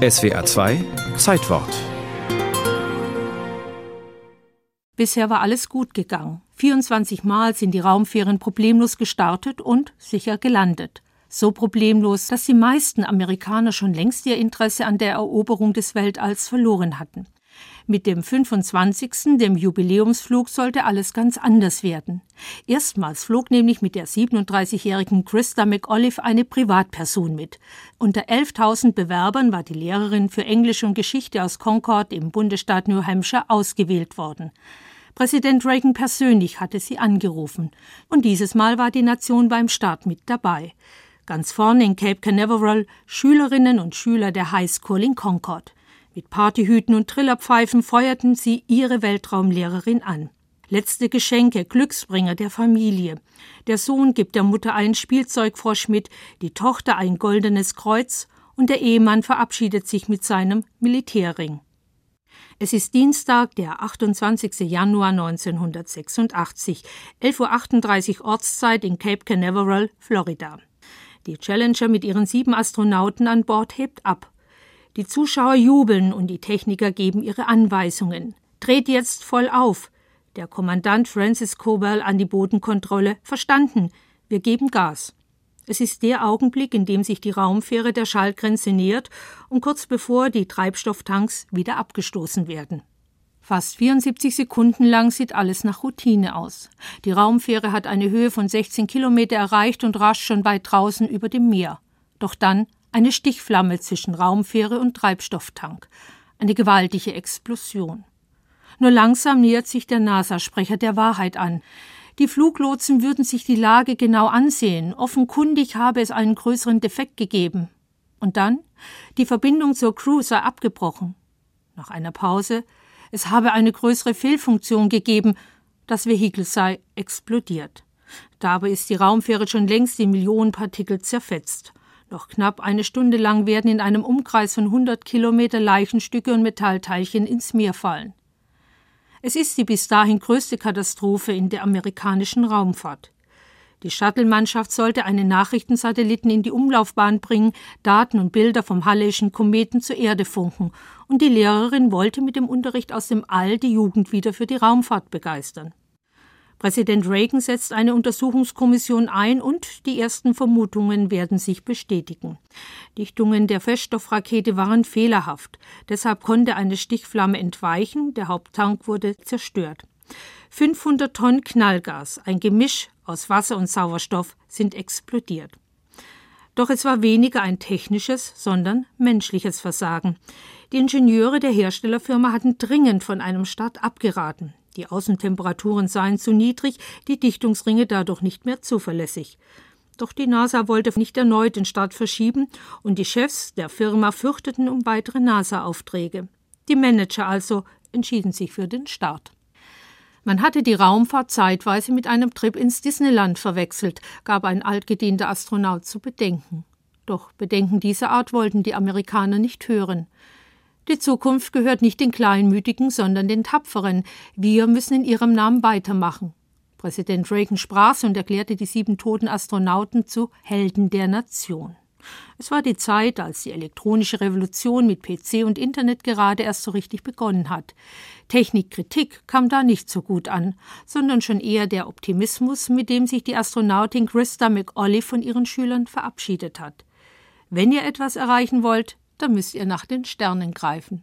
SWA 2 Zeitwort Bisher war alles gut gegangen. 24 Mal sind die Raumfähren problemlos gestartet und sicher gelandet. So problemlos, dass die meisten Amerikaner schon längst ihr Interesse an der Eroberung des Weltalls verloren hatten. Mit dem 25., dem Jubiläumsflug, sollte alles ganz anders werden. Erstmals flog nämlich mit der 37-jährigen Christa McAuliffe eine Privatperson mit. Unter 11.000 Bewerbern war die Lehrerin für Englisch und Geschichte aus Concord im Bundesstaat New Hampshire ausgewählt worden. Präsident Reagan persönlich hatte sie angerufen. Und dieses Mal war die Nation beim Start mit dabei. Ganz vorne in Cape Canaveral Schülerinnen und Schüler der High School in Concord. Mit Partyhüten und Trillerpfeifen feuerten sie ihre Weltraumlehrerin an. Letzte Geschenke, Glücksbringer der Familie. Der Sohn gibt der Mutter einen Spielzeugfrosch mit, die Tochter ein goldenes Kreuz und der Ehemann verabschiedet sich mit seinem Militärring. Es ist Dienstag, der 28. Januar 1986, 11.38 Uhr Ortszeit in Cape Canaveral, Florida. Die Challenger mit ihren sieben Astronauten an Bord hebt ab. Die Zuschauer jubeln und die Techniker geben ihre Anweisungen. Dreht jetzt voll auf. Der Kommandant Francis Cobell an die Bodenkontrolle. Verstanden. Wir geben Gas. Es ist der Augenblick, in dem sich die Raumfähre der Schallgrenze nähert und kurz bevor die Treibstofftanks wieder abgestoßen werden. Fast 74 Sekunden lang sieht alles nach Routine aus. Die Raumfähre hat eine Höhe von 16 Kilometer erreicht und rascht schon weit draußen über dem Meer. Doch dann eine Stichflamme zwischen Raumfähre und Treibstofftank. Eine gewaltige Explosion. Nur langsam nähert sich der NASA-Sprecher der Wahrheit an. Die Fluglotsen würden sich die Lage genau ansehen. Offenkundig habe es einen größeren Defekt gegeben. Und dann? Die Verbindung zur Crew sei abgebrochen. Nach einer Pause. Es habe eine größere Fehlfunktion gegeben. Das Vehikel sei explodiert. Dabei ist die Raumfähre schon längst in Millionen Partikel zerfetzt. Noch knapp eine Stunde lang werden in einem Umkreis von 100 Kilometer Leichenstücke und Metallteilchen ins Meer fallen. Es ist die bis dahin größte Katastrophe in der amerikanischen Raumfahrt. Die Shuttle-Mannschaft sollte einen Nachrichtensatelliten in die Umlaufbahn bringen, Daten und Bilder vom Halleischen Kometen zur Erde funken, und die Lehrerin wollte mit dem Unterricht aus dem All die Jugend wieder für die Raumfahrt begeistern. Präsident Reagan setzt eine Untersuchungskommission ein und die ersten Vermutungen werden sich bestätigen. Dichtungen der Feststoffrakete waren fehlerhaft. Deshalb konnte eine Stichflamme entweichen, der Haupttank wurde zerstört. 500 Tonnen Knallgas, ein Gemisch aus Wasser und Sauerstoff, sind explodiert. Doch es war weniger ein technisches, sondern menschliches Versagen. Die Ingenieure der Herstellerfirma hatten dringend von einem Start abgeraten. Die Außentemperaturen seien zu niedrig, die Dichtungsringe dadurch nicht mehr zuverlässig. Doch die NASA wollte nicht erneut den Start verschieben und die Chefs der Firma fürchteten um weitere NASA-Aufträge. Die Manager also entschieden sich für den Start. Man hatte die Raumfahrt zeitweise mit einem Trip ins Disneyland verwechselt, gab ein altgedienter Astronaut zu bedenken. Doch Bedenken dieser Art wollten die Amerikaner nicht hören. Die Zukunft gehört nicht den Kleinmütigen, sondern den Tapferen. Wir müssen in ihrem Namen weitermachen. Präsident Reagan sprach und erklärte die sieben toten Astronauten zu Helden der Nation. Es war die Zeit, als die elektronische Revolution mit PC und Internet gerade erst so richtig begonnen hat. Technikkritik kam da nicht so gut an, sondern schon eher der Optimismus, mit dem sich die Astronautin Christa McAuliffe von ihren Schülern verabschiedet hat. Wenn ihr etwas erreichen wollt, da müsst ihr nach den Sternen greifen.